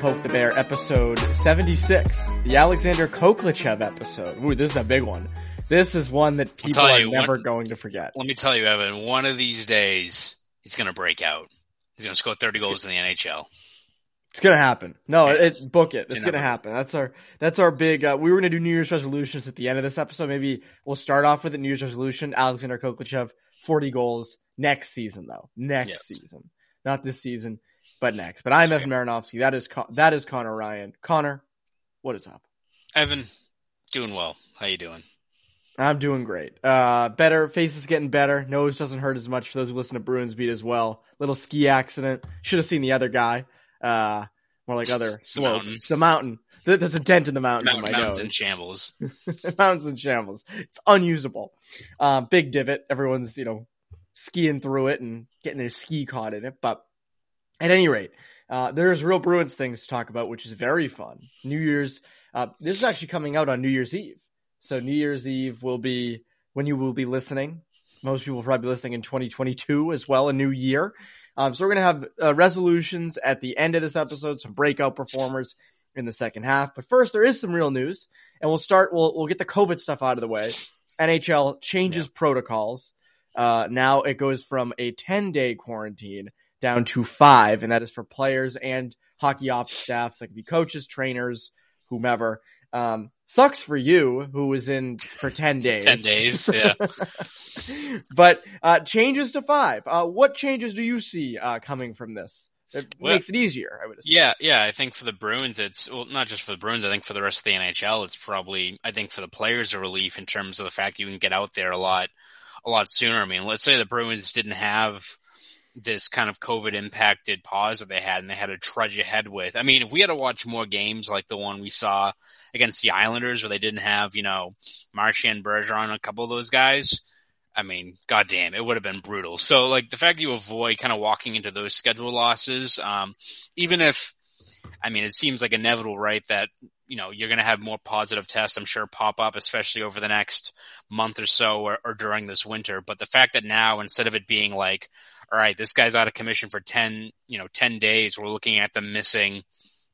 Poke the Bear episode 76, the Alexander Khokhlachev episode. Ooh, this is a big one. This is one that people are you, never one- going to forget. Let me tell you, Evan, one of these days, he's going to break out. He's going to score 30 goals in the NHL. It's gonna happen. No, Yeah. it's book it. It's It's gonna inevitable. happen. That's our that's our big. Uh, we were gonna do New Year's resolutions at the end of this episode. Maybe we'll start off with a New Year's resolution. Alexander Khokhlachev, forty goals next season, though. Next Yes. season, not this season, but next. But I'm That's Evan Marinofsky. That is Con- that is Conor Ryan. Conor, what is up? Evan, doing well. How you doing? I'm doing great. Uh, better. Face is getting better. Nose doesn't hurt as much for those who listen to Bruins beat as well. Little ski accident. Should have seen the other guy. Uh, more like other The slope. mountain. The mountain. There- There's a dent in the mountain Mountain, in my mountains nose. in shambles. mountains in shambles. It's unusable. Um, big divot. Everyone's you know skiing through it and getting their ski caught in it. But at any rate, uh, there's real Bruins things to talk about, which is very fun. New Year's. Uh, this is actually coming out on New Year's Eve. So New Year's Eve will be when you will be listening. Most people will probably be listening in 2022 as well, a new year. Um, so we're gonna have uh, resolutions at the end of this episode, some breakout performers in the second half. But first, there is some real news, and we'll start. We'll we'll get the COVID stuff out of the way. NHL changes protocols. Uh, now it goes from a 10 day quarantine down to five, and that is for players and hockey ops staffs, that could be coaches, trainers, whomever. Um, sucks for you who was in for 10 days. 10 days, yeah. but uh, changes to five. Uh, what changes do you see uh, coming from this? It Well- makes it easier, I would assume. Yeah, yeah. I think for the Bruins, it's well, not just for the Bruins. I think for the rest of the NHL, it's probably. I think for the players, a relief in terms of the fact you can get out there a lot, a lot sooner. I mean, let's say the Bruins didn't have this kind of COVID impacted pause that they had, and they had to trudge ahead with. I mean, if we had to watch more games like the one we saw against the Islanders, where they didn't have you know Marchand, Bergeron, a couple of those guys. I mean, goddamn, it would have been brutal. So, like, the fact that you avoid kind of walking into those schedule losses, um, even if, I mean, it seems like inevitable, right? That, you know, you're going to have more positive tests, I'm sure, pop up, especially over the next month or so or, or during this winter. But the fact that now, instead of it being like, all right, this guy's out of commission for 10, you know, 10 days, we're looking at them missing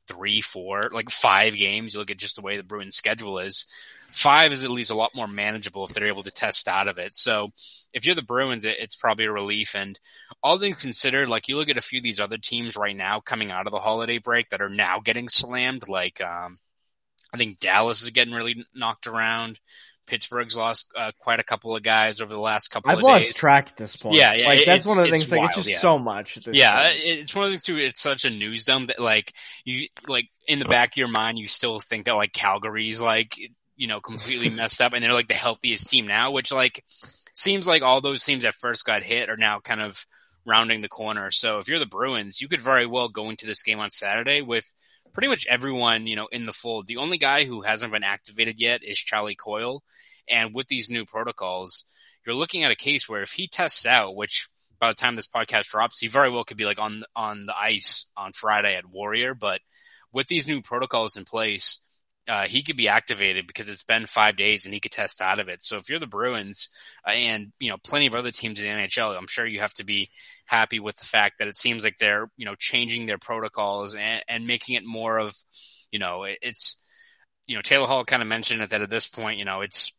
three, four, like five games. You look at just the way the Bruins schedule is. Five is at least a lot more manageable if they're able to test out of it. So if you're the Bruins, it, it's probably a relief. And all things considered, like you look at a few of these other teams right now coming out of the holiday break that are now getting slammed. Like um, I think Dallas is getting really knocked around. Pittsburgh's lost uh, quite a couple of guys over the last couple I've of lost days. track at this point. Yeah, yeah, Like, that's one of the things, like, it's just yeah. so much. Yeah, point. it's one of the things too. It's such a news dump that like you like in the back of your mind, you still think that like Calgary's like you know completely messed up, and they're like the healthiest team now, which like seems like all those teams that first got hit are now kind of rounding the corner. So if you're the Bruins, you could very well go into this game on Saturday with pretty much everyone you know in the fold. The only guy who hasn't been activated yet is Charlie Coyle, and with these new protocols, you're looking at a case where if he tests out, which by the time this podcast drops, he very well could be like on on the ice on Friday at Warrior. But with these new protocols in place, uh, he could be activated because it's been five days and he could test out of it. So if you're the Bruins uh, and you know plenty of other teams in the NHL, I'm sure you have to be happy with the fact that it seems like they're you know changing their protocols and, and making it more of you know it's you know Taylor Hall kind of mentioned it that at this point you know it's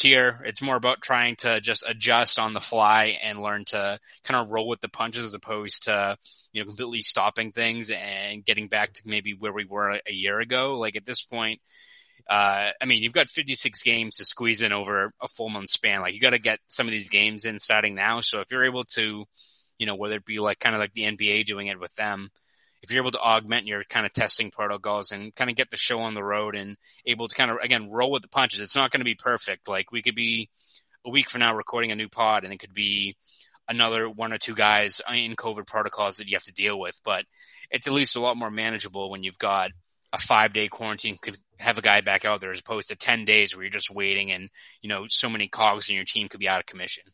here. It's more about trying to just adjust on the fly and learn to kind of roll with the punches as opposed to, you know, completely stopping things and getting back to maybe where we were a year ago. Like at this point, uh, I mean, you've got 56 games to squeeze in over a full month span. Like you got to get some of these games in starting now. So if you're able to, you know, whether it be like kind of like the NBA doing it with them, if you're able to augment your kind of testing protocols and kind of get the show on the road and able to kind of again roll with the punches, it's not going to be perfect. Like we could be a week from now recording a new pod and it could be another one or two guys in COVID protocols that you have to deal with, but it's at least a lot more manageable when you've got a five day quarantine could have a guy back out there as opposed to 10 days where you're just waiting and, you know, so many cogs in your team could be out of commission.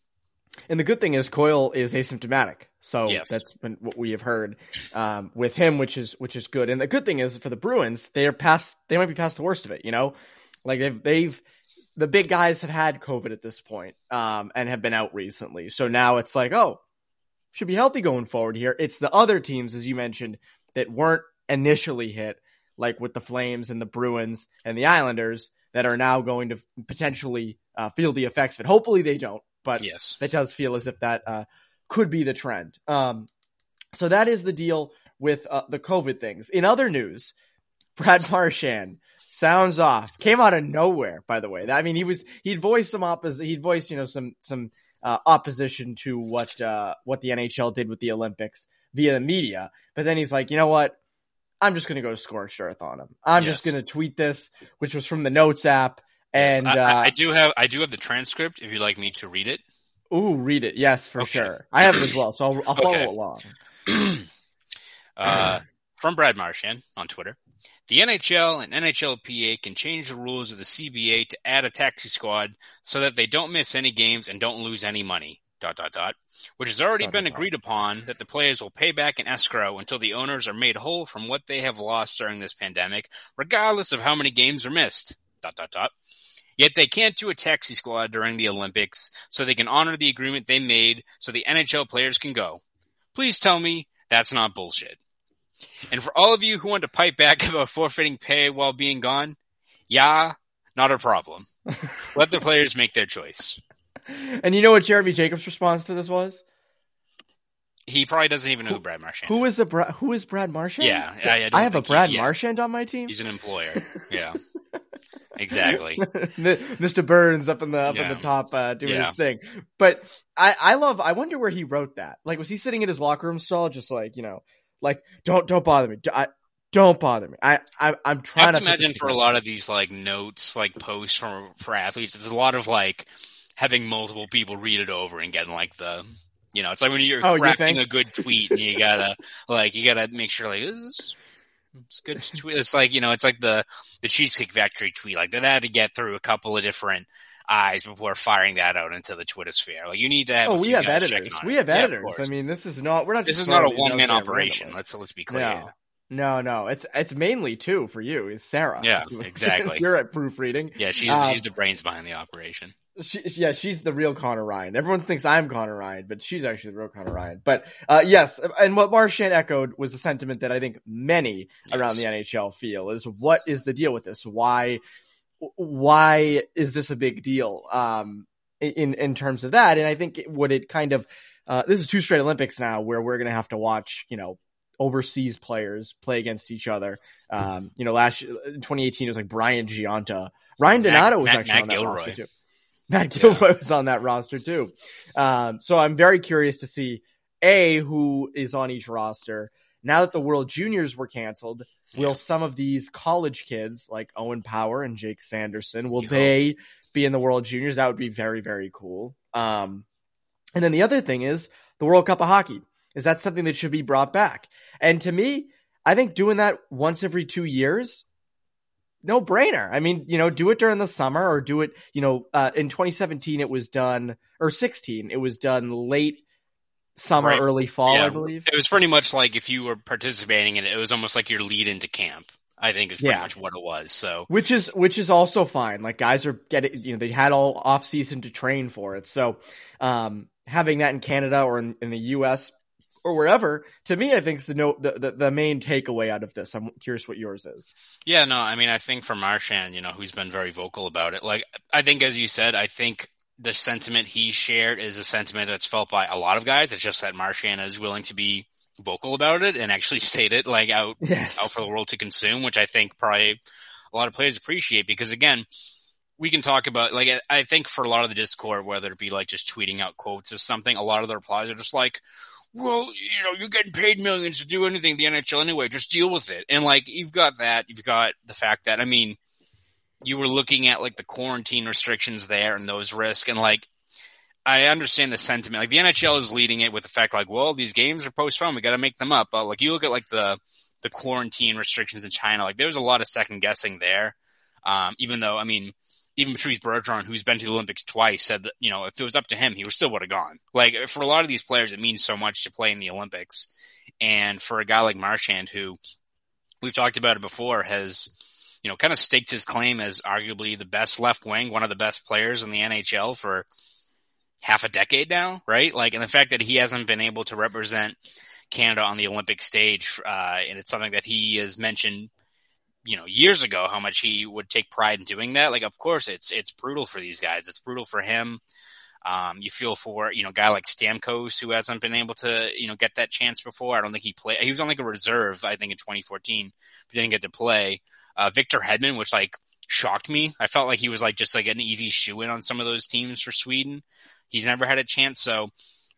And the good thing is Coyle is asymptomatic, so Yes. that's been what we have heard um, with him, which is which is good. And the good thing is for the Bruins, they are past. They might be past the worst of it. You know, like they've they've the big guys have had COVID at this point, um, and have been out recently. So now it's like, oh, should be healthy going forward here. It's the other teams, as you mentioned, that weren't initially hit, like with the Flames and the Bruins and the Islanders, that are now going to potentially uh, feel the effects of it. Hopefully they don't, but Yes. that does feel as if that uh, could be the trend. Um, so that is the deal with uh, the COVID things. In other news, Brad Marchand sounds off. Came out of nowhere, by the way. I mean, he was he'd voiced some oppos he'd voiced you know some some uh, opposition to what uh, what the NHL did with the Olympics via the media, but then he's like, you know what? I'm just gonna go scorched earth on him. I'm just gonna tweet this, which was from the Notes app. Yes, And I, uh, I, do have I do have the transcript if you'd like me to read it. Ooh, read it. Yes, for Okay. sure. I have it as well, so I'll, I'll follow Okay. along. uh, from Brad Marchand on Twitter. The NHL and NHLPA can change the rules of the CBA to add a taxi squad so that they don't miss any games and don't lose any money. Dot dot dot. Which has already Dot, been dot, dot. agreed upon that the players will pay back in escrow until the owners are made whole from what they have lost during this pandemic, regardless of how many games are missed. Dot dot dot. Yet they can't do a taxi squad during the Olympics, so they can honor the agreement they made so the NHL players can go. Please tell me that's not bullshit. And for all of you who want to pipe back about forfeiting pay while being gone, yeah, not a problem. Let the players make their choice. And you know what Jeremy Jacobs' response to this was? He probably doesn't even know who Brad Marchand Who is. the Bra- who is Brad Marchand? Yeah, I- I I have a think he- Brad yeah. Marchand on my team. He's an employer. Yeah. exactly. Mr. Burns up in the up in the top uh, doing Yeah. his thing. But I I love. I wonder where he wrote that. Like, was he sitting in his locker room stall, just like you know, like don't don't bother me. I, don't bother me. I, I I'm trying have to imagine for a lot of these like notes, like posts for for athletes, there's a lot of like having multiple people read it over and getting like the you know, it's like when you're Oh, crafting think? a good tweet and you gotta like you gotta make sure like is this it's good to tweet. It's like you know, it's like the the Cheesecake Factory tweet. Like that had to get through a couple of different eyes before firing that out into the Twitter sphere. Like you need to have. a Oh, we have editors. We have Yeah, editors. I mean, this is not. We're not. this just is not a one man operation. Let's let's be clear. No, no, no. It's it's mainly two for you. It's Sarah. Yeah, exactly. You're at proofreading. Yeah, she's Um, she's the brains behind the operation. She, yeah, she's the real Conor Ryan. Everyone thinks I'm Conor Ryan, but she's actually the real Conor Ryan. But uh, yes, and what Marchand echoed was a sentiment that I think many around the NHL feel is what is the deal with this? Why why is this a big deal um, in in terms of that? And I think it, what it kind of uh, this is two straight Olympics now where we're going to have to watch you know overseas players play against each other. Um, you know, last in 2018 it was like Brian Gionta. Ryan Donato was actually on that Gilroy. roster too. Matt Gilroy was on that roster too. Um, so I'm very curious to see a who is on each roster now that the World Juniors were canceled. Will some of these college kids like Owen Power and Jake Sanderson will You they be in the World Juniors? That would be very very cool. Um, and then the other thing is the World Cup of Hockey. Is that something that should be brought back? And to me, I think doing that once every two years no brainer. I mean, you know, do it during the summer or do it, you know, uh, in 2017 it was done or 16 it was done late summer, Right. early fall, Yeah. I believe. It was pretty much like if you were participating in it, it was almost like your lead into camp. I think is pretty Yeah. much what it was. So which is which is also fine. Like guys are getting, you know, they had all off season to train for it. So um, having that in Canada or in, in the U.S. or wherever, to me, I think is the, no, the, the the main takeaway out of this. I'm curious what yours is. Yeah, no, I mean, I think for Marchand, you know, who's been very vocal about it, like, I think, as you said, I think the sentiment he shared is a sentiment that's felt by a lot of guys. It's just that Marchand is willing to be vocal about it and actually state it, like, out, Yes. out for the world to consume, which I think probably a lot of players appreciate because, again, we can talk about, like, I think for a lot of the Discord, whether it be like just tweeting out quotes or something, a lot of the replies are just like, well, you know, you're getting paid millions to do anything in the NHL anyway. Just deal with it. And like, you've got that. You've got the fact that, I mean, you were looking at like the quarantine restrictions there and those risks. And like, I understand the sentiment. Like the NHL is leading it with the fact like, well, these games are postponed. We got to make them up. But like, you look at like the, the quarantine restrictions in China, like there was a lot of second guessing there. Um, even though, I mean, even Patrice Bergeron, who's been to the Olympics twice, said that, you know, if it was up to him, he still would have gone. Like, for a lot of these players, it means so much to play in the Olympics. And for a guy like Marchand, who we've talked about it before, has, you know, kind of staked his claim as arguably the best left wing, one of the best players in the NHL for half a decade now, right? Like, and the fact that he hasn't been able to represent Canada on the Olympic stage, uh, and it's something that he has mentioned you know years ago how much he would take pride in doing that. Like of course it's it's brutal for these guys. It's brutal for him. Um, you feel for you know a guy like Stamkos who hasn't been able to you know get that chance before. I don't think he played he was on like a reserve I think in 2014 but didn't get to play. Uh, Victor Hedman which like shocked me. I felt like he was like just like an easy shoe in on some of those teams for Sweden. He's never had a chance. So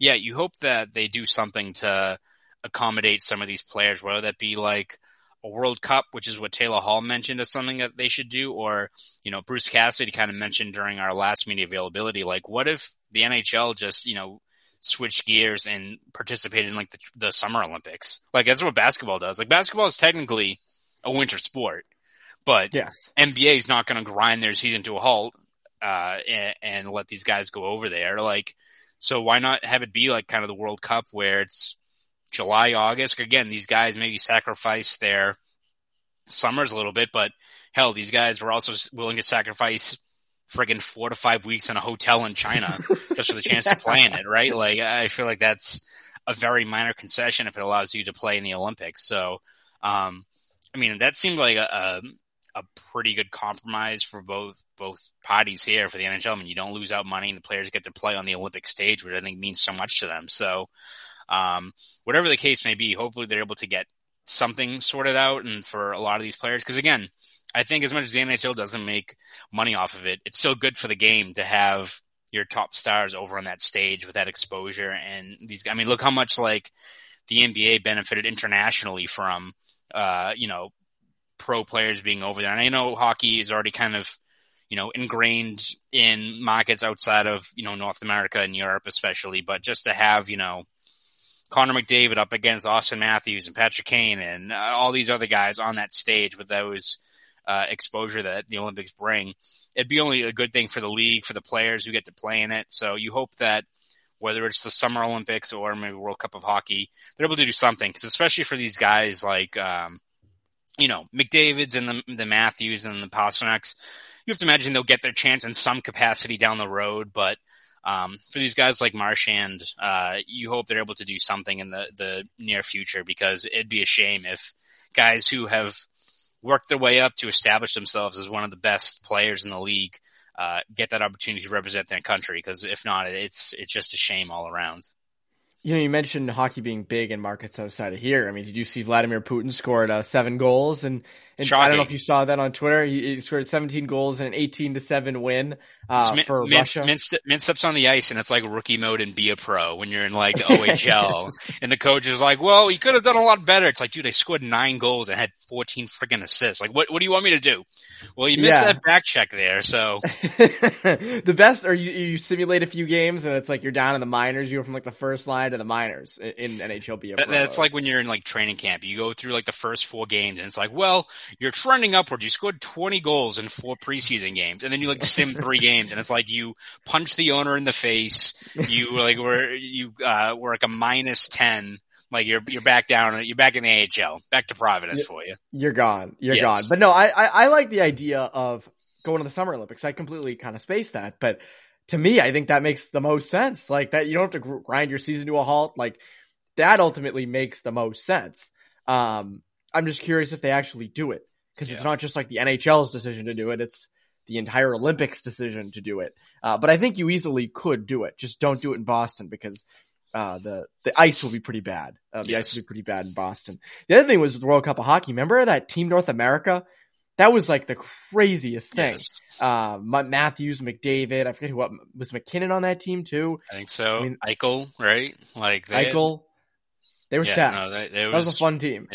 yeah you hope that they do something to accommodate some of these players whether that be like a World Cup, which is what Taylor Hall mentioned as something that they should do, or, you know, Bruce Cassidy kind of mentioned during our last media availability, like what if the NHL just, you know, switched gears and participated in like the, the Summer Olympics? Like that's what basketball does. Like basketball is technically a winter sport, but Yes. NBA is not going to grind their season to a halt, uh, and, and let these guys go over there. Like, so why not have it be like kind of the World Cup where it's July, August. Again, these guys maybe sacrifice their summers a little bit, but hell, these guys were also willing to sacrifice friggin' four to five weeks in a hotel in China just for the chance to play in it, right? Like, I feel like that's a very minor concession if it allows you to play in the Olympics. So, um, I mean, that seemed like a, a, a pretty good compromise for both both parties here for the NHL. I mean, you don't lose out money, and the players get to play on the Olympic stage, which I think means so much to them. So, um, whatever the case may be, hopefully they're able to get something sorted out. And for a lot of these players, because again, I think as much as the NHL doesn't make money off of it, it's so good for the game to have your top stars over on that stage with that exposure. And these, I mean, look how much like the NBA benefited internationally from, uh, you know, pro players being over there. And I know hockey is already kind of, you know, ingrained in markets outside of, you know, North America and Europe, especially, but just to have, you know, Connor McDavid up against Austin Matthews and Patrick Kane and uh, all these other guys on that stage with those uh, exposure that the Olympics bring, it'd be only a good thing for the league, for the players who get to play in it. So you hope that whether it's the Summer Olympics or maybe World Cup of Hockey, they're able to do something. Cause especially for these guys like, um, you know, McDavid's and the, the Matthews and the Pastrnaks, you have to imagine they'll get their chance in some capacity down the road, but um, for these guys like Marchand, uh, you hope they're able to do something in the, the near future because it'd be a shame if guys who have worked their way up to establish themselves as one of the best players in the league, uh, get that opportunity to represent their country. Because if not, it's, it's just a shame all around. You know, you mentioned hockey being big in markets outside of here. I mean, did you see Vladimir Putin scored uh, seven goals? And, and I don't know if you saw that on Twitter. He, he scored 17 goals and an 18 to seven win uh, Min- for Min- Russia. Min, Min steps on the ice and it's like rookie mode and be a pro when you're in like OHL. and the coach is like, well, you could have done a lot better. It's like, dude, I scored nine goals and had 14 freaking assists. Like, what, what do you want me to do? Well, you missed Yeah. that back check there. So the best, or you, you simulate a few games and it's like you're down in the minors. You go from like the first line to the minors in, in NHL. Be a that, pro. that's like when you're in like training camp. You go through like the first four games and it's like, well, you're trending upward. You scored 20 goals in four preseason games and then you like sim three games and it's like you punch the owner in the face. You like were, you, uh, were like a minus 10 Like you're you're back down. You're back in the AHL. Back to Providence for you. You're gone. You're Yes. gone. But no, I, I I like the idea of going to the Summer Olympics. I completely kind of spaced that, but to me, I think that makes the most sense. Like that, you don't have to grind your season to a halt. Like that ultimately makes the most sense. Um, I'm just curious if they actually do it because it's not just like the NHL's decision to do it; it's the entire Olympics decision to do it. Uh, but I think you easily could do it. Just don't do it in Boston because uh, the the ice will be pretty bad. Uh, the ice will be pretty bad in Boston. The other thing was the World Cup of Hockey. Remember that Team North America? That was like the craziest thing. Yes, Uh, Matthews, McDavid. I forget who what, was MacKinnon on that team too. I think so. I mean- Eichel, right? Like they, Eichel. They were Yeah, stacked. no, that, that that was a fun team.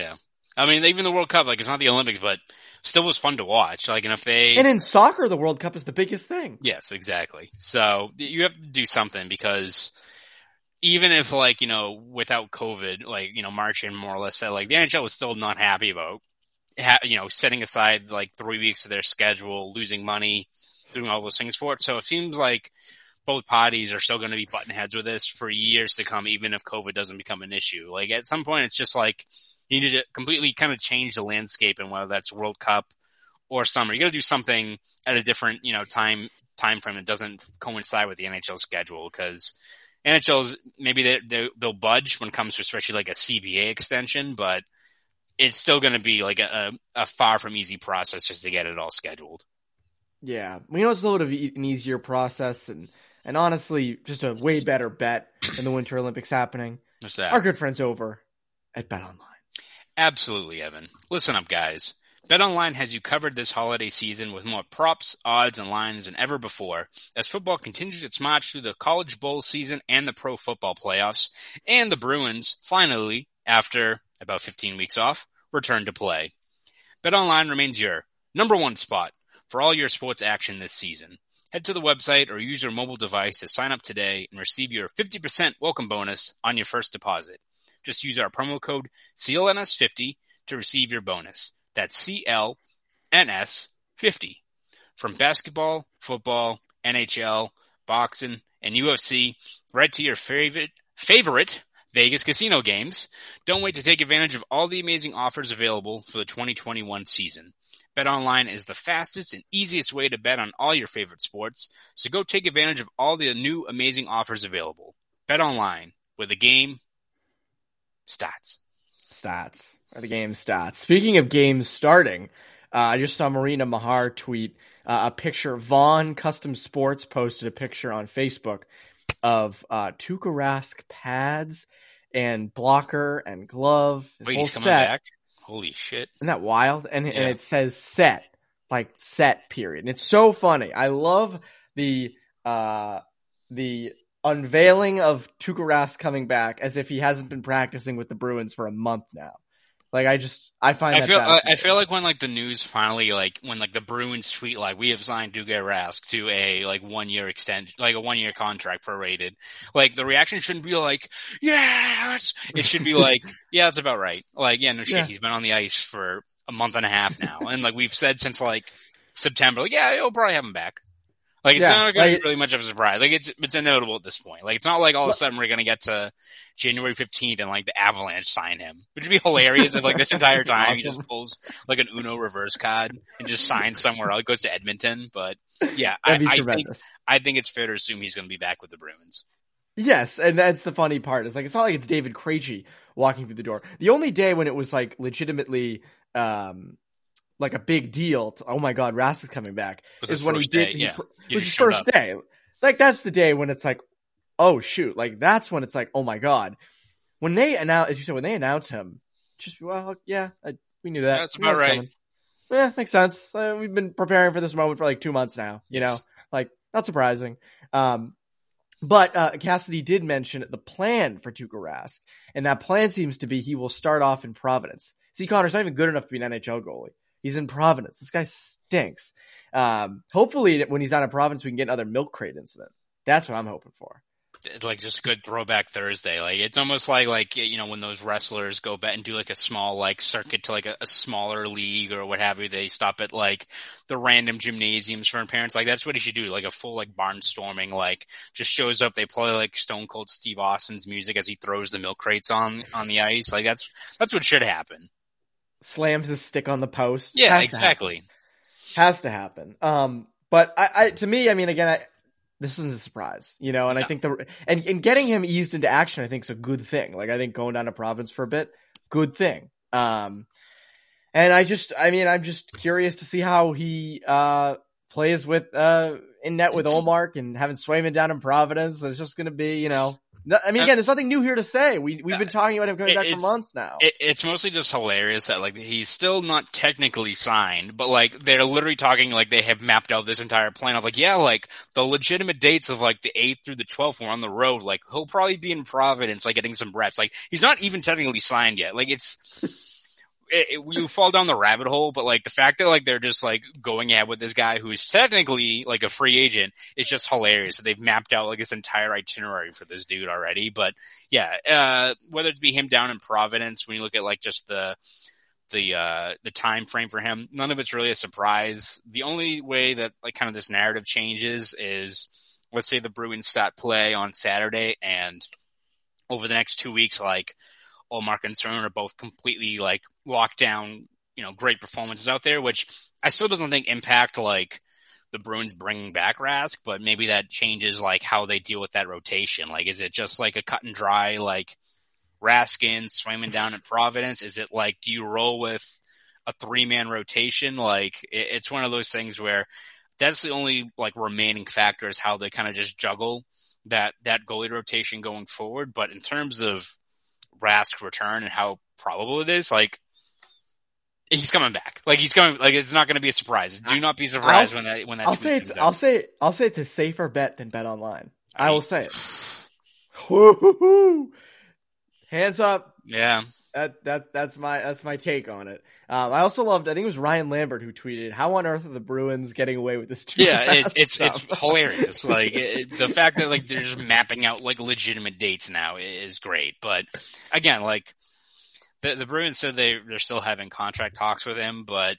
I mean, even the World Cup, like it's not the Olympics, but still was fun to watch. Like, and if they, And in soccer, the World Cup is the biggest thing. yes, exactly. So you have to do something because even if like, you know, without COVID, like, you know, Marchand more or less said, like the NHL was still not happy about, ha- you know, setting aside like three weeks of their schedule, losing money, doing all those things for it. So it seems like both parties are still going to be button heads with this for years to come, even if COVID doesn't become an issue. Like at some point, it's just like you need to completely kind of change the landscape, and whether that's World Cup or summer, you got to do something at a different, you know, time time frame that doesn't coincide with the NHL schedule because. NHL's maybe they, they they'll budge when it comes to especially like a CBA extension, but it's still going to be like a, a, far from easy process just to get it all scheduled. Yeah, we know it's a little bit of an easier process, and and honestly, just a way better bet than the Winter Olympics happening. Just that. Our good friends over at BetOnline. Absolutely, Evan. Listen up, guys. BetOnline has you covered this holiday season with more props, odds, and lines than ever before as football continues its march through the college bowl season and the pro football playoffs, and the Bruins finally, after about 15 weeks off, return to play. BetOnline remains your number one spot for all your sports action this season. Head to the website or use your mobile device to sign up today and receive your 50% welcome bonus on your first deposit. Just use our promo code CLNS50 to receive your bonus. That's CLNS50. From basketball, football, NHL, boxing, and UFC, right to your favorite favorite Vegas casino games. Don't wait to take advantage of all the amazing offers available for the 2021 season. BetOnline is the fastest and easiest way to bet on all your favorite sports, so go take advantage of all the new amazing offers available. BetOnline, where the game starts. Stats are the game stats. Speaking of games starting, uh, I just saw Marina Mahar tweet uh, a picture. Vaughn Custom Sports posted a picture on Facebook of uh, Tuukka Rask pads and blocker and glove. Wait, he's coming set. back? Holy shit. Isn't that wild? And, Yeah. and it says set, like set period. And it's so funny. I love the, uh, the unveiling of Tuukka Rask coming back as if he hasn't been practicing with the Bruins for a month now. Like I just, I find I feel I, I feel like when like the news finally like when like the Bruins tweet like we have signed Tuukka Rask to a like one year extension like a one year contract prorated like the reaction shouldn't be like yes! It should be like yeah that's about right. Like yeah no shit Yeah. he's been on the ice for a month and a half now. And like we've said since like September like yeah you'll probably have him back like it's Yeah, not going to like- be really much of a surprise like it's it's inevitable at this point like it's not like all of a sudden we're going to get to January 15th and like the Avalanche sign him, which would be hilarious if like this entire time he just pulls like an Uno reverse card and just signs somewhere else, It goes to Edmonton. But yeah, I, I think. I think it's fair to assume he's going to be back with the Bruins. Yes, and that's the funny part. It's like it's not like it's David Krejci walking through the door. The only day when it was like legitimately um like a big deal. To, oh my God, Rask is coming back. Was is when he did. day, he yeah. it was his first up. day. Like that's the day when it's like, oh shoot, like that's when it's like, oh my God. When they announce, as you said, when they announce him, just well, yeah, I, we knew that. That's We about right. coming. Yeah, makes sense. Uh, we've been preparing for this moment for like two months now. You know, like not surprising. Um, but uh, Cassidy did mention the plan for Tuukka Rask, and that plan seems to be he will start off in Providence. See, Conor's not even good enough to be an NHL goalie. He's in Providence. This guy stinks. Um, hopefully, when he's out in Providence, we can get another milk crate incident. That's what I'm hoping for. It's like just good throwback Thursday. Like it's almost like like you know when those wrestlers go back and do like a small like circuit to like a, a, smaller league or what have you. They stop at like the random gymnasiums for parents. Like that's what he should do. Like a full like barnstorming. Like just shows up. They play like Stone Cold Steve Austin's music as he throws the milk crates on on the ice. Like that's that's what should happen. Slams his stick on the post. Yeah, Has exactly. To Has to happen. Um, but I, I to me, I mean, again, I this isn't a surprise, you know, and I think the and, and getting him eased into action, I think is a good thing. Like I think going down to Providence for a bit, good thing. Um, and I just, I mean, I'm just curious to see how he uh plays with uh in net with Ullmark and having Swayman down in Providence. It's just going to be, you know, I mean, again, there's nothing new here to say. We we've been uh, talking about him coming back for months now. It, it's mostly just hilarious that like he's still not technically signed, but like they're literally talking like they have mapped out this entire plan of like yeah, like the legitimate dates of like the eighth through the twelfth were on the road. Like he'll probably be in Providence, like getting some reps. Like he's not even technically signed yet. Like it's it, it, you fall down the rabbit hole, but like the fact that like they're just like going at with this guy who's technically like a free agent is just hilarious. They've mapped out like this entire itinerary for this dude already. But yeah, uh, whether it be him down in Providence, when you look at like just the the uh the time frame for him, none of it's really a surprise. The only way that like kind of this narrative changes is let's say the Bruins start play on Saturday and over the next two weeks, like Ullmark and Stern are both completely like locked down, you know, great performances out there, which I still doesn't think impact like the Bruins bringing back Rask, but maybe that changes like how they deal with that rotation. Like, is it just like a cut and dry, like Rask Raskin Swayman down at Providence? Is it like, do you roll with a three man rotation? Like, it, it's one of those things where that's the only like remaining factor is how they kind of just juggle that, that goalie rotation going forward. But in terms of Rask return and how probable it is, like he's coming back. Like he's coming. Like it's not going to be a surprise. Do not be surprised I'll, when that when that. I'll say it's. I'll say. I'll say it's a safer bet than BetOnline. I, I will say it. Hands up. Yeah. That that that's my that's my take on it. Um, I also loved. I think it was Ryan Lambert who tweeted, "How on earth are the Bruins getting away with this?" Yeah, it's it's, it's hilarious. Like it, the fact that like they're just mapping out like legitimate dates now is great. But again, like the the Bruins said they they're still having contract talks with him, but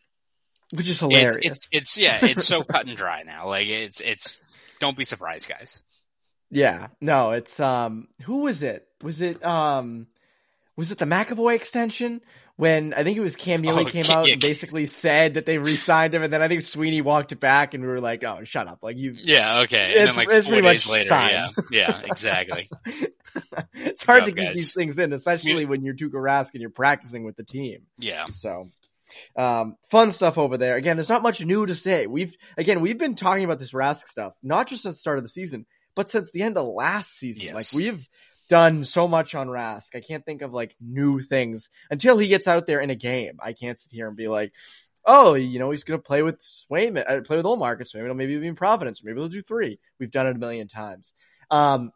which is hilarious. It's, it's, it's yeah, it's so cut and dry now. Like it's it's don't be surprised, guys. Yeah, no, it's um, who was it? Was it um, was it the McAvoy extension? When I think it was Cam Neely oh, came out and basically said that they re-signed him, and then I think Sweeney walked it back, and we were like, "Oh, shut up!" Like you, yeah, okay. And then like four days later, signed. yeah, yeah, exactly. it's hard job, to keep these things in, especially when you're Tuukka Rask and you're practicing with the team. Yeah. So, um, fun stuff over there. Again, there's not much new to say. We've again we've been talking about this Rask stuff not just since the start of the season, but since the end of last season. Yes. Like we've done so much on Rask. I can't think of like new things until he gets out there in a game. I can't sit here and be like, oh, you know, he's going to play with Swayman, uh, play with Ullmark and Swayman, maybe even Providence, maybe they'll do three. We've done it a million times. Um,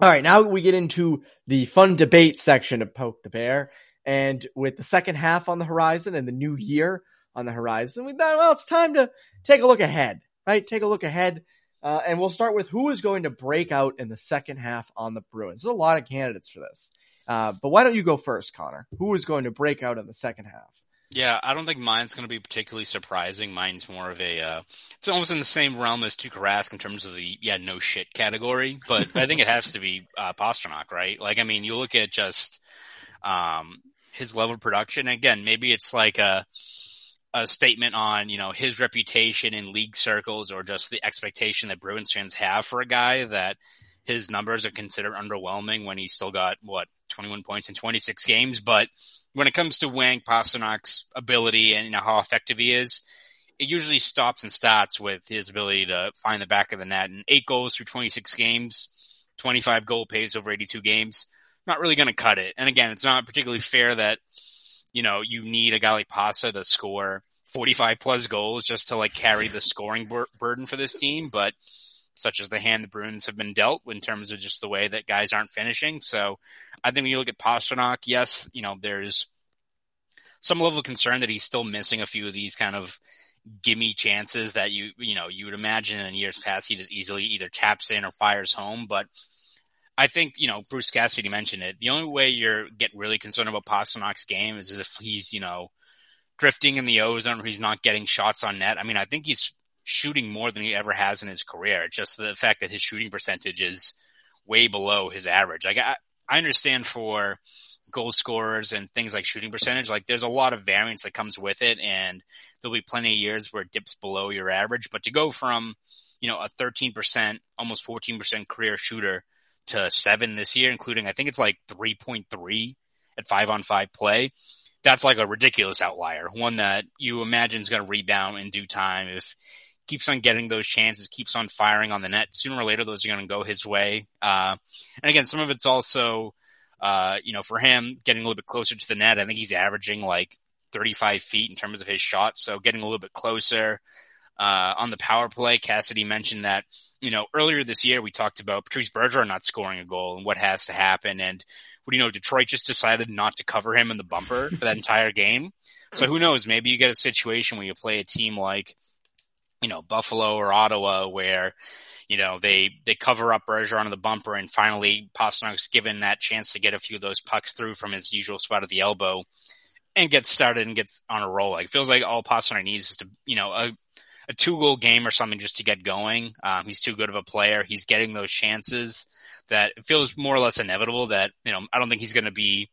all right, now we get into the fun debate section of Poke the Bear. And with the second half on the horizon and the new year on the horizon, we thought, well, it's time to take a look ahead, right? Take a look ahead uh, and we'll start with who is going to break out in the second half on the Bruins. There's a lot of candidates for this. Uh, but why don't you go first, Conor? Who is going to break out in the second half? Yeah, I don't think mine's going to be particularly surprising. Mine's more of a, uh, it's almost in the same realm as Tuukka in terms of the, yeah, no shit category. But I think it has to be uh, Pastrnak, right? Like, I mean, you look at just um, his level of production. Again, maybe it's like a, a statement on, you know, his reputation in league circles or just the expectation that Bruins fans have for a guy that his numbers are considered underwhelming when he's still got what 21 points in 26 games. But when it comes to Wang Pastrnak's ability and you know how effective he is, it usually stops and starts with his ability to find the back of the net. And eight goals through 26 games, 25 goal pace over 82 games, not really going to cut it. And again, it's not particularly fair that you know, you need a guy like Pasa to score 45 plus goals just to like carry the scoring bur- burden for this team. But such as the hand the Bruins have been dealt in terms of just the way that guys aren't finishing. So I think when you look at Pastrnak, yes, you know, there's some level of concern that he's still missing a few of these kind of gimme chances that you, you know, you would imagine in years past he just easily either taps in or fires home. But I think, you know, Bruce Cassidy mentioned it. The only way you're get really concerned about Pastrnak's game is if he's, you know, drifting in the ozone or he's not getting shots on net. I mean, I think he's shooting more than he ever has in his career. It's just the fact that his shooting percentage is way below his average. Like I, I understand for goal scorers and things like shooting percentage, like there's a lot of variance that comes with it and there'll be plenty of years where it dips below your average, but to go from, you know, a 13%, almost 14% career shooter to seven this year, including I think it's like 3.3 at five on five play. That's like a ridiculous outlier, one that you imagine is going to rebound in due time if keeps on getting those chances, keeps on firing on the net. Sooner or later, those are going to go his way. Uh, and again, some of it's also, uh, you know, for him getting a little bit closer to the net. I think he's averaging like 35 feet in terms of his shots, so getting a little bit closer. Uh, on the power play, Cassidy mentioned that, you know, earlier this year we talked about Patrice Bergeron not scoring a goal and what has to happen. And what do you know, Detroit just decided not to cover him in the bumper for that entire game. So who knows? Maybe you get a situation where you play a team like, you know, Buffalo or Ottawa where, you know, they, they cover up Bergeron on the bumper and finally Pastrnak's given that chance to get a few of those pucks through from his usual spot at the elbow and gets started and gets on a roll. Like, it feels like all Pastrnak needs is to, you know, a, a two goal game or something just to get going. Um, he's too good of a player. He's getting those chances that it feels more or less inevitable that, you know, I don't think he's going to be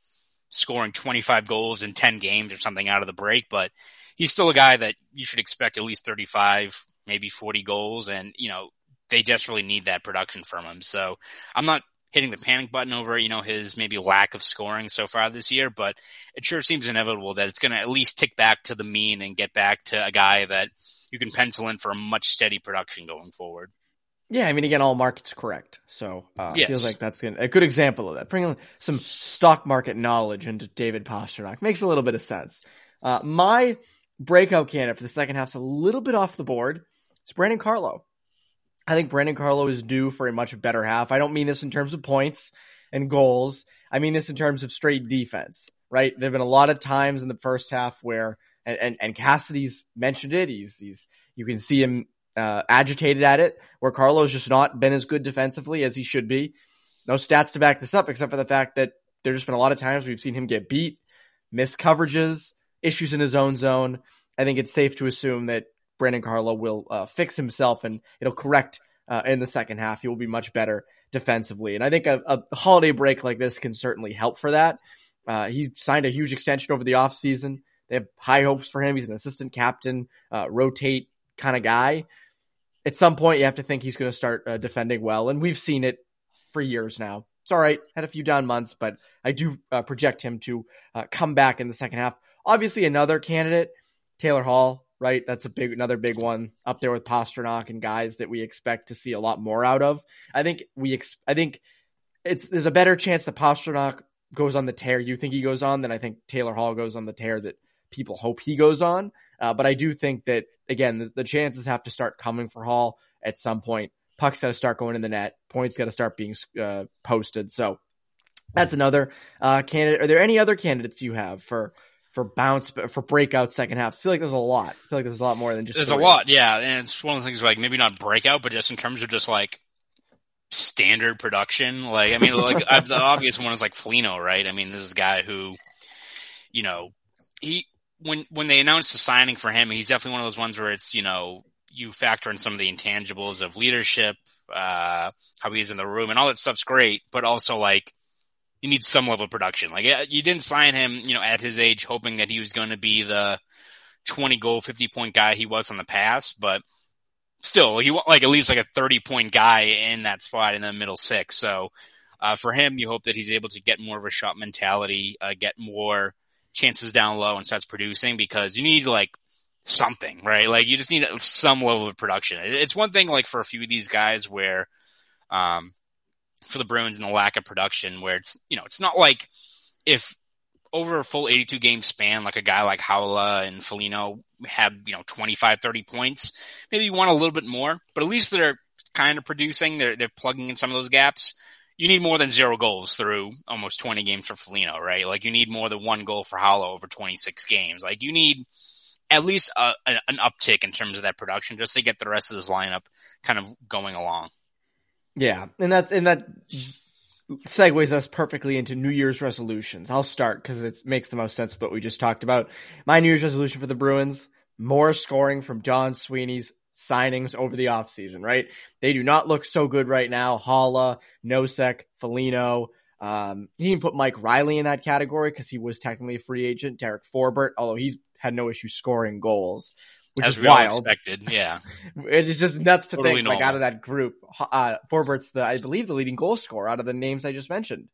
scoring 25 goals in 10 games or something out of the break, but he's still a guy that you should expect at least 35, maybe 40 goals. And, you know, they desperately need that production from him. So I'm not hitting the panic button over, you know, his maybe lack of scoring so far this year, but it sure seems inevitable that it's going to at least tick back to the mean and get back to a guy that you can pencil in for a much steady production going forward. Yeah, I mean, again, all markets correct. So, uh, yes. feels like that's a good example of that. Bringing some stock market knowledge into David Pastrnak makes a little bit of sense. Uh, my breakout candidate for the second half's a little bit off the board. It's Brandon Carlo. I think Brandon Carlo is due for a much better half. I don't mean this in terms of points and goals. I mean this in terms of straight defense, right? There have been a lot of times in the first half where, and, and, and Cassidy's mentioned it. He's, he's, you can see him, uh, agitated at it where Carlo's just not been as good defensively as he should be. No stats to back this up except for the fact that there's just been a lot of times we've seen him get beat, miss coverages, issues in his own zone. I think it's safe to assume that Brandon Carlo will uh, fix himself and it'll correct uh, in the second half. He will be much better defensively. And I think a, a holiday break like this can certainly help for that. Uh, he signed a huge extension over the offseason. They have high hopes for him. He's an assistant captain, uh, rotate kind of guy. At some point, you have to think he's going to start uh, defending well. And we've seen it for years now. It's all right. Had a few down months, but I do uh, project him to uh, come back in the second half. Obviously, another candidate, Taylor Hall, right? That's a big, another big one up there with Pastrnak and guys that we expect to see a lot more out of. I think we, ex- I think it's there's a better chance that Pastrnak goes on the tear you think he goes on than I think Taylor Hall goes on the tear that people hope he goes on. Uh, but I do think that again, the, the, chances have to start coming for Hall at some point. Pucks got to start going in the net. Points got to start being uh, posted. So that's another uh, candidate. Are there any other candidates you have for for bounce for breakout second half. I feel like there's a lot. I feel like there's a lot more than just. There's three. a lot, yeah, and it's one of the things like maybe not breakout, but just in terms of just like standard production. Like I mean, like the obvious one is like Foligno, right? I mean, this is a guy who, you know, he when when they announced the signing for him, he's definitely one of those ones where it's you know you factor in some of the intangibles of leadership, uh, how he is in the room, and all that stuff's great, but also like you need some level of production. Like you didn't sign him, you know, at his age, hoping that he was going to be the 20 goal, 50 point guy he was in the past, but still, you want like at least like a 30 point guy in that spot in the middle six. So, uh, for him, you hope that he's able to get more of a shot mentality, uh, get more chances down low and starts producing because you need like something, right? Like you just need some level of production. It's one thing like for a few of these guys where, um, for the Bruins and the lack of production where it's, you know, it's not like if over a full 82 game span, like a guy like Haula and Foligno have, you know, 25, 30 points, maybe you want a little bit more, but at least they're kind of producing. They're, they're plugging in some of those gaps. You need more than zero goals through almost 20 games for Foligno, right? Like you need more than one goal for Haula over 26 games. Like you need at least a, an uptick in terms of that production just to get the rest of this lineup kind of going along. Yeah, and that's and that segues us perfectly into New Year's resolutions. I'll start because it makes the most sense with what we just talked about. My New Year's resolution for the Bruins, more scoring from Don Sweeney's signings over the offseason, right? They do not look so good right now. Haula, Nosek, Foligno. Um, he didn't put Mike Reilly in that category because he was technically a free agent. Derek Forbort, although he's had no issue scoring goals which As is wild. expected, yeah. it is just nuts to Totally think, like out of that group, uh, Forbort's the, I believe, the leading goal scorer out of the names I just mentioned.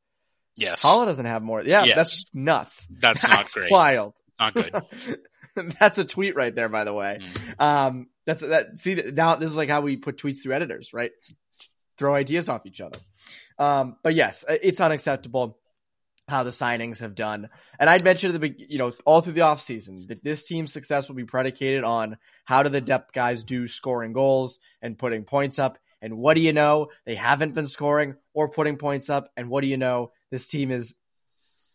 Yes. Paula doesn't have more. Yeah, Yes. that's nuts. That's not great. Wild. It's not good. that's a tweet right there, by the way. Mm. Um, that's that. See, now this is like how we put tweets through editors, right? Throw ideas off each other. Um, but yes, it's unacceptable how the signings have done. And I'd mentioned the you know all through the offseason that this team's success will be predicated on how do the depth guys do scoring goals and putting points up. And what do you know? They haven't been scoring or putting points up. And what do you know? This team is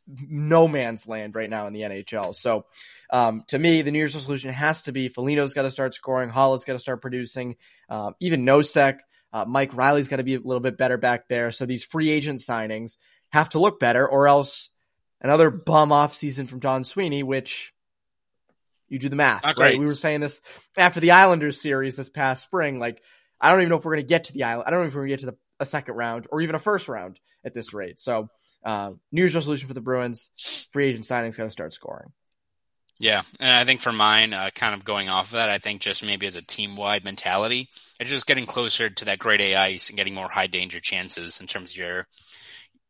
no man's land right now in the NHL. So, um, to me, the New Year's resolution has to be Foligno's got to start scoring, Haula's got to start producing, um, even Nosek, uh, Mike Reilly's got to be a little bit better back there. So these free agent signings have to look better, or else another bum off season from Don Sweeney, which you do the math, Not right? great. We were saying this after the Islanders series this past spring. Like, I don't even know if we're going to get to the island. I don't know if we're going to get to the, a second round or even a first round at this rate. So, uh, New Year's resolution for the Bruins: free agent signings got to start scoring. Yeah, and I think for mine, uh, kind of going off of that, I think just maybe as a team-wide mentality, it's just getting closer to that grade A ice and getting more high danger chances in terms of your,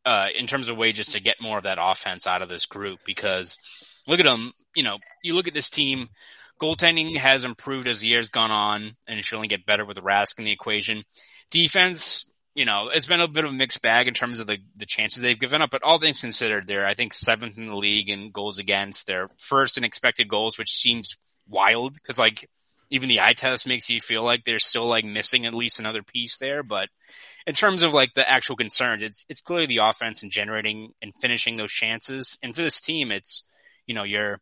uh, in terms of ways to get more of that offense out of this group. Because look at them, you know, you look at this team, goaltending has improved as the years gone on, and it should only get better with Rask in the equation. Defense, you know, it's been a bit of a mixed bag in terms of the, the chances they've given up, but all things considered, they're, I think, seventh in the league in goals against. They're first in expected goals, which seems wild because, like, even the eye test makes you feel like they're still, like, missing at least another piece there. But in terms of, like, the actual concerns, it's, it's clearly the offense and generating and finishing those chances. And for this team, it's, you know, you're,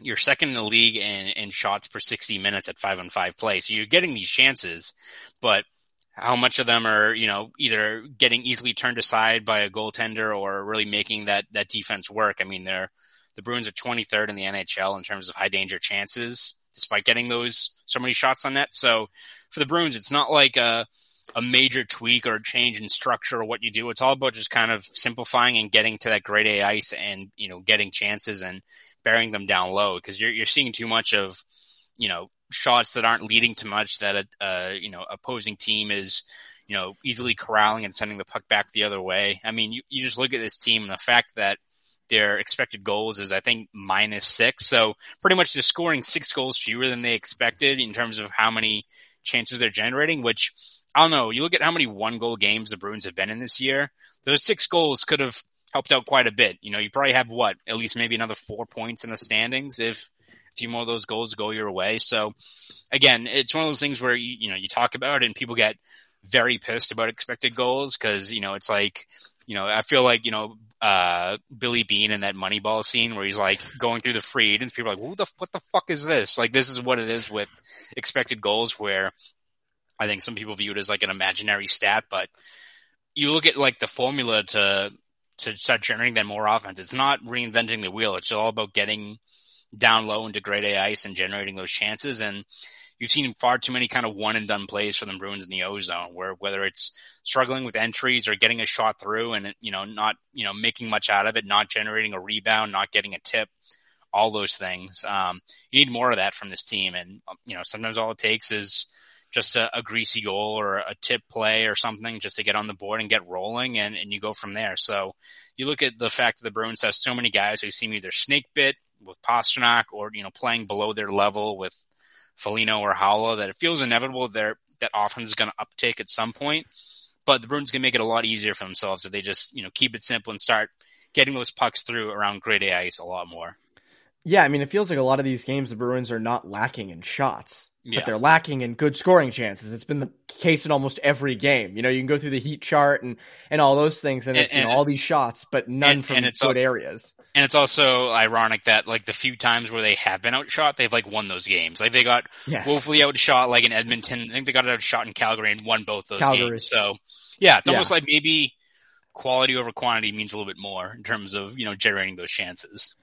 you're second in the league in, in shots per 60 minutes at five on five play. So you're getting these chances, but how much of them are, you know, either getting easily turned aside by a goaltender or really making that, that defense work. I mean, they're, the Bruins are 23rd in the NHL in terms of high danger chances, despite getting those so many shots on net. So for the Bruins, it's not like a, a major tweak or a change in structure or what you do. It's all about just kind of simplifying and getting to that grade A ice and, you know, getting chances and burying them down low because you're, you're seeing too much of, you know, shots that aren't leading to much that a, uh, you know, opposing team is, you know, easily corralling and sending the puck back the other way. I mean, you, you just look at this team and the fact that their expected goals is, I think, minus six. So pretty much they're scoring six goals fewer than they expected in terms of how many chances they're generating, which I don't know. You look at how many one goal games the Bruins have been in this year. Those six goals could have helped out quite a bit. You know, you probably have what, at least maybe another four points in the standings if a few more of those goals go your way. So again, it's one of those things where you, you know, you talk about it and people get very pissed about expected goals because, you know, it's like, you know, I feel like, you know, uh, Billy Beane in that Moneyball scene where he's like going through the free agents. People are like, the, what the fuck is this? Like, this is what it is with expected goals where I think some people view it as like an imaginary stat, but you look at like the formula to, to start generating that more offense. It's not reinventing the wheel. It's all about getting down low into grade A ice and generating those chances. And you've seen far too many kind of one and done plays for the Bruins in the ozone where whether it's struggling with entries or getting a shot through and, you know, not, you know, making much out of it, not generating a rebound, not getting a tip, all those things. Um, you need more of that from this team. And, you know, sometimes all it takes is just a, a greasy goal or a tip play or something just to get on the board and get rolling and, and you go from there. So you look at the fact that the Bruins have so many guys who seem either snake bit with Pastrnak or, you know, playing below their level with Foligno or Haula that it feels inevitable that that offense is going to uptake at some point. But the Bruins can make it a lot easier for themselves if they just, you know, keep it simple and start getting those pucks through around grade A ice a lot more. Yeah, I mean, it feels like a lot of these games, the Bruins are not lacking in shots, Yeah. but they're lacking in good scoring chances. It's been the case in almost every game. You know, you can go through the heat chart and, and all those things, and And- it's you know, all these shots, but none and- from and it's good all- areas. And it's also ironic that like the few times where they have been outshot, they've like won those games. Like they got Yes. woefully outshot like in Edmonton. I think they got outshot in Calgary and won both those Calgary. games. So yeah, it's Yeah. almost like maybe quality over quantity means a little bit more in terms of you know generating those chances.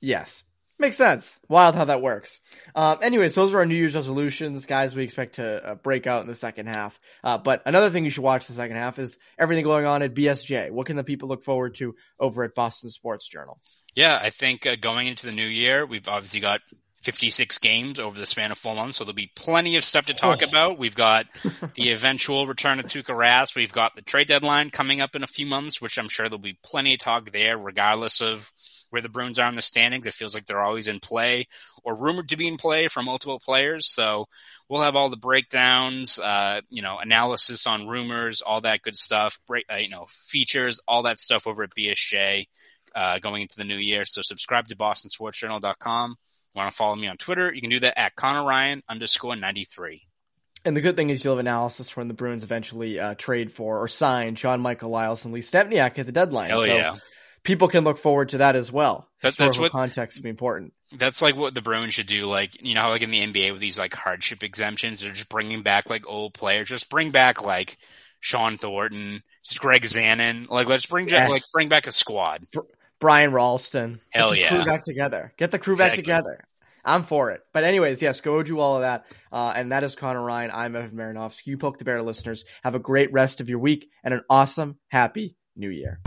Yes. Makes sense. Wild how that works. Um, anyways, those are our New Year's resolutions, guys. We expect to uh, break out in the second half. Uh, but another thing you should watch the second half is everything going on at BSJ. What can the people look forward to over at Boston Sports Journal? Yeah, I think uh, going into the new year, we've obviously got 56 games over the span of four months, so there'll be plenty of stuff to talk oh. about. We've got the eventual return of Tuukka Rask. We've got the trade deadline coming up in a few months, which I'm sure there'll be plenty of talk there, regardless of where the Bruins are in the standings. It feels like they're always in play or rumored to be in play for multiple players. So we'll have all the breakdowns, uh, you know, analysis on rumors, all that good stuff, break, uh, you know, features, all that stuff over at BSJ uh, going into the new year. So subscribe to BostonSportsJournal.com. Want to follow me on Twitter? You can do that at Conor Ryan underscore 93. And the good thing is you'll have analysis when the Bruins eventually uh, trade for or sign John Michael Liles and Lee Stempniak at the deadline. Hell so yeah. people can look forward to that as well. That, that's what context would be important. That's like what the Bruins should do. Like you know, how like in the NBA with these like hardship exemptions, they're just bringing back like old players. Just bring back like Shawn Thornton, Greg Zanon. Like let's bring yes. like bring back a squad. Brian Rolston. Hell Get the yeah. Crew back together. Get the crew exactly. back together. I'm for it. But anyways, yes, go do all of that. Uh, and that is Conor Ryan. I'm Evan Marinofsky. You Poke the Bear listeners. Have a great rest of your week and an awesome, happy new year.